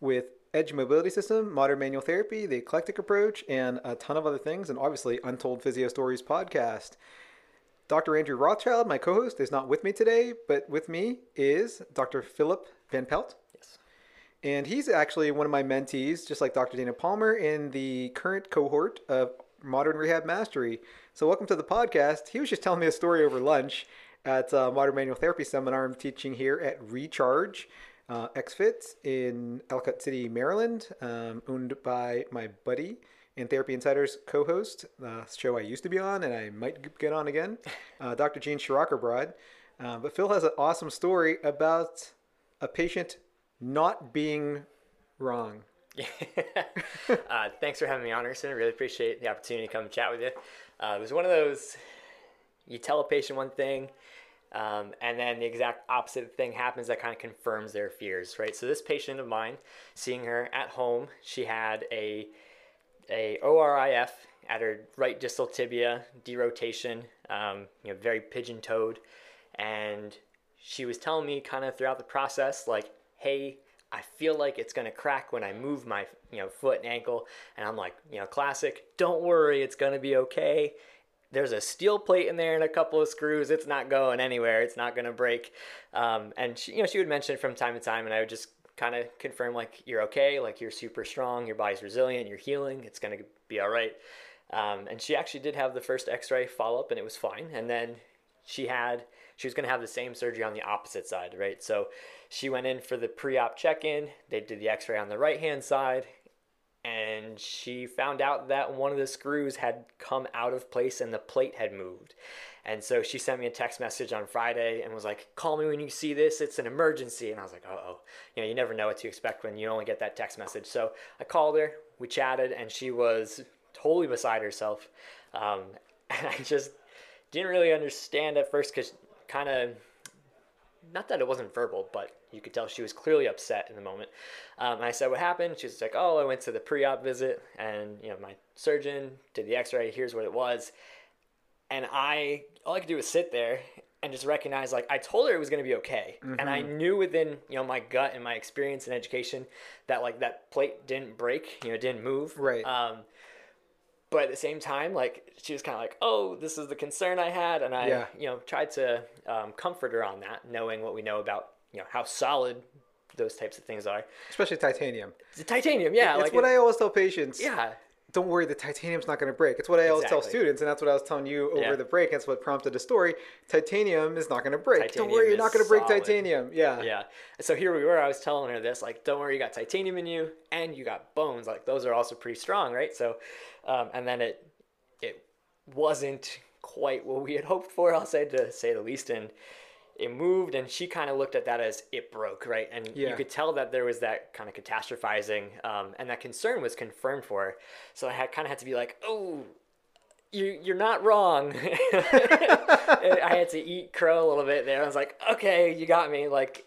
with Edge Mobility System, Modern Manual Therapy, the Eclectic Approach, and a ton of other things, and obviously Untold Physio Stories podcast. Dr. Andrew Rothschild, my co host, is not with me today, but with me is Dr. Philip Van Pelt. Yes. And he's actually one of my mentees, just like Dr. Dana Palmer, in the current cohort of Modern Rehab Mastery. So, welcome to the podcast. He was just telling me a story over lunch at a Modern Manual Therapy seminar I'm teaching here at Recharge uh, XFit in Ellicott City, Maryland, um, owned by my buddy and Therapy Insiders co-host, the show I used to be on, and I might get on again, uh, Dr. Gene Shirakerbrod. Uh, but Phil has an awesome story about a patient not being wrong. uh, thanks for having me on, Erson. I really appreciate the opportunity to come chat with you. Uh, it was one of those you tell a patient one thing, um, and then the exact opposite thing happens that kind of confirms their fears, right? So this patient of mine, seeing her at home, she had a a ORIF at her right distal tibia, derotation, um, you know, very pigeon-toed, and she was telling me kind of throughout the process, like, "Hey, I feel like it's gonna crack when I move my, you know, foot and ankle," and I'm like, you know, classic. Don't worry, it's gonna be okay there's a steel plate in there and a couple of screws. It's not going anywhere. It's not going to break. Um, and she, you know, she would mention from time to time, and I would just kind of confirm like you're okay, like you're super strong, your body's resilient, you're healing, it's going to be all right. Um, and she actually did have the first X-ray follow-up, and it was fine. And then she had she was going to have the same surgery on the opposite side, right? So she went in for the pre-op check-in. They did the X-ray on the right-hand side and she found out that one of the screws had come out of place and the plate had moved. And so she sent me a text message on Friday and was like, "Call me when you see this. It's an emergency." And I was like, "Oh, you know, you never know what to expect when you only get that text message." So I called her, we chatted, and she was totally beside herself. Um, and I just didn't really understand at first because kind of not that it wasn't verbal, but you could tell she was clearly upset in the moment. Um, and I said, "What happened?" She was like, "Oh, I went to the pre-op visit, and you know, my surgeon did the X-ray. Here's what it was." And I, all I could do was sit there and just recognize, like, I told her it was going to be okay, mm-hmm. and I mm-hmm. knew within you know my gut and my experience and education that like that plate didn't break, you know, didn't move. Right. Um, but at the same time, like she was kind of like, "Oh, this is the concern I had," and I, yeah. you know, tried to um, comfort her on that, knowing what we know about you know how solid those types of things are. Especially titanium. The titanium, yeah. It's like what it, I always tell patients. Yeah. Don't worry, the titanium's not going to break. It's what I always exactly. tell students, and that's what I was telling you over yeah. the break. That's what prompted the story. Titanium is not going to break. Titanium don't worry, you're not going to break titanium. Yeah. Yeah. So here we were. I was telling her this, like, don't worry, you got titanium in you, and you got bones. Like those are also pretty strong, right? So, um, and then it it wasn't quite what we had hoped for. I'll say to say the least, and it moved and she kind of looked at that as it broke right? And yeah. you could tell that there was that kind of catastrophizing um, and that concern was confirmed for her. So i had kind of had to be like oh you, you're not wrong. I had to eat crow a little bit there. I was like okay you got me. Like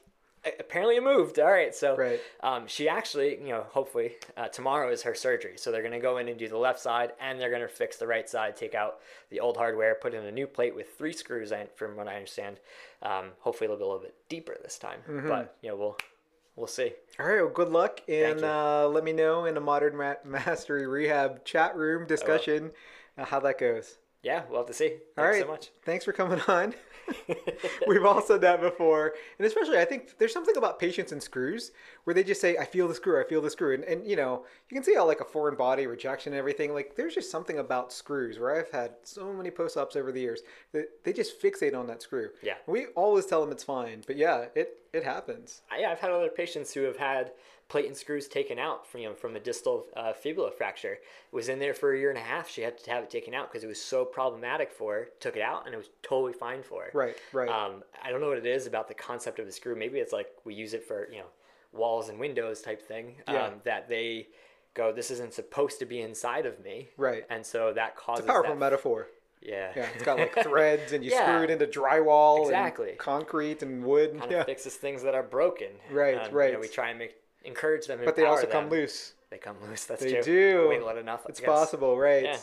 apparently it moved. All right, so right. Um, she actually, you know, hopefully uh, tomorrow is her surgery. So they're going to go in and do the left side, and they're going to fix the right side, take out the old hardware, put in a new plate with three screws. In, from what I understand, um, hopefully it'll be a little bit deeper this time. Mm-hmm. But you know, we'll we'll see. All right, well, good luck, and uh, let me know in a modern ma- mastery rehab chat room discussion uh, how that goes. Yeah, we'll have to see. Thanks All right, so much. Thanks for coming on. We've all said that before. And especially, I think there's something about patients and screws where they just say, I feel the screw, I feel the screw. And, and you know, you can see how, like, a foreign body rejection and everything, like, there's just something about screws where I've had so many post ops over the years that they just fixate on that screw. Yeah. We always tell them it's fine. But yeah, it, it happens. Yeah, I've had other patients who have had plate and screws taken out from you know from a distal uh, fibula fracture. It was in there for a year and a half. She had to have it taken out because it was so problematic for her. Took it out and it was totally fine for her. Right, right. Um, I don't know what it is about the concept of a screw. Maybe it's like we use it for you know walls and windows type thing. Yeah. Um, that they go, this isn't supposed to be inside of me, Right. and so that causes It's a powerful that, metaphor. Yeah, Yeah, it's got like threads, and you Yeah. screw it into drywall, Exactly. and concrete and wood. kind yeah, fixes things that are broken. Right, You right. know, we try and make encourage them, but they also come loose. They come loose. That's They true. do. Weight load enough. It's possible, right? Yeah.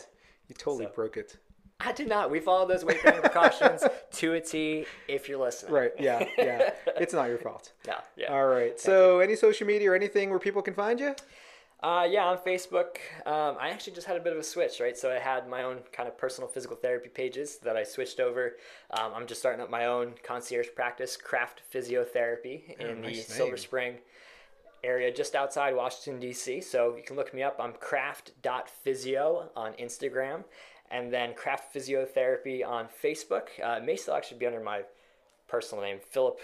You totally So- broke it. I did not. We followed those weight bearing precautions to a T. If you're listening, Right? Yeah, yeah. it's not your fault. No. Yeah. All right. So, any social media or anything where people can find you? Uh, yeah, on Facebook, um, I actually just had a bit of a switch, right? So I had my own kind of personal physical therapy pages that I switched over. Um, I'm just starting up my own concierge practice, Craft Physiotherapy, in the nice Silver. Spring area, just outside Washington D.C. So you can look me up. I'm craft.physio on Instagram, and then Craft Physiotherapy on Facebook. Uh, it may still actually be under my personal name, Philip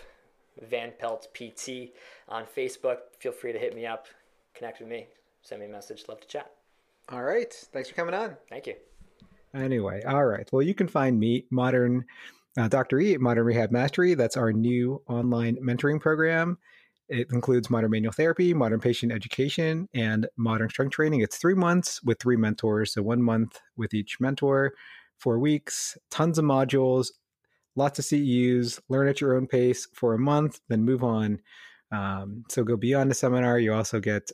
Van Pelt PT on Facebook. Feel free to hit me up, connect with me, send me a message. Love to chat. All right. Thanks for coming on. Thank you. Anyway, all right. Well, you can find me, Modern uh, Dr. E, at Modern Rehab Mastery. That's our new online mentoring program. It includes modern manual therapy, modern patient education, and modern strength training. It's three months with three mentors. So one month with each mentor, four weeks, tons of modules, lots of CEUs, learn at your own pace for a month, then move on. Um, so go beyond the seminar. You also get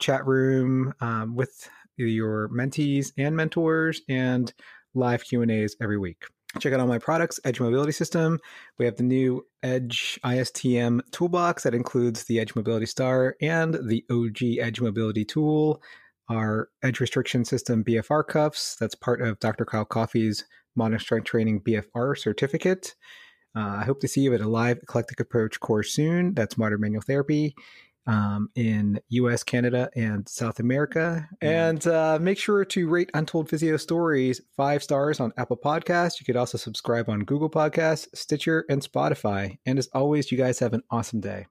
chat room um, with your mentees and mentors and live q&a's every week check out all my products edge mobility system. We have the new edge iastm toolbox that includes the edge mobility star and the og edge mobility tool our edge restriction system bfr cuffs. That's part of dr kyle coffey's modern strength training bfr certificate. Uh, i hope to see you at a live eclectic approach course soon. That's modern manual therapy um, in US, Canada, and South America. And uh, make sure to rate Untold Physio Stories five stars on Apple Podcasts. You could also subscribe on Google Podcasts, Stitcher, and Spotify. And as always, you guys have an awesome day.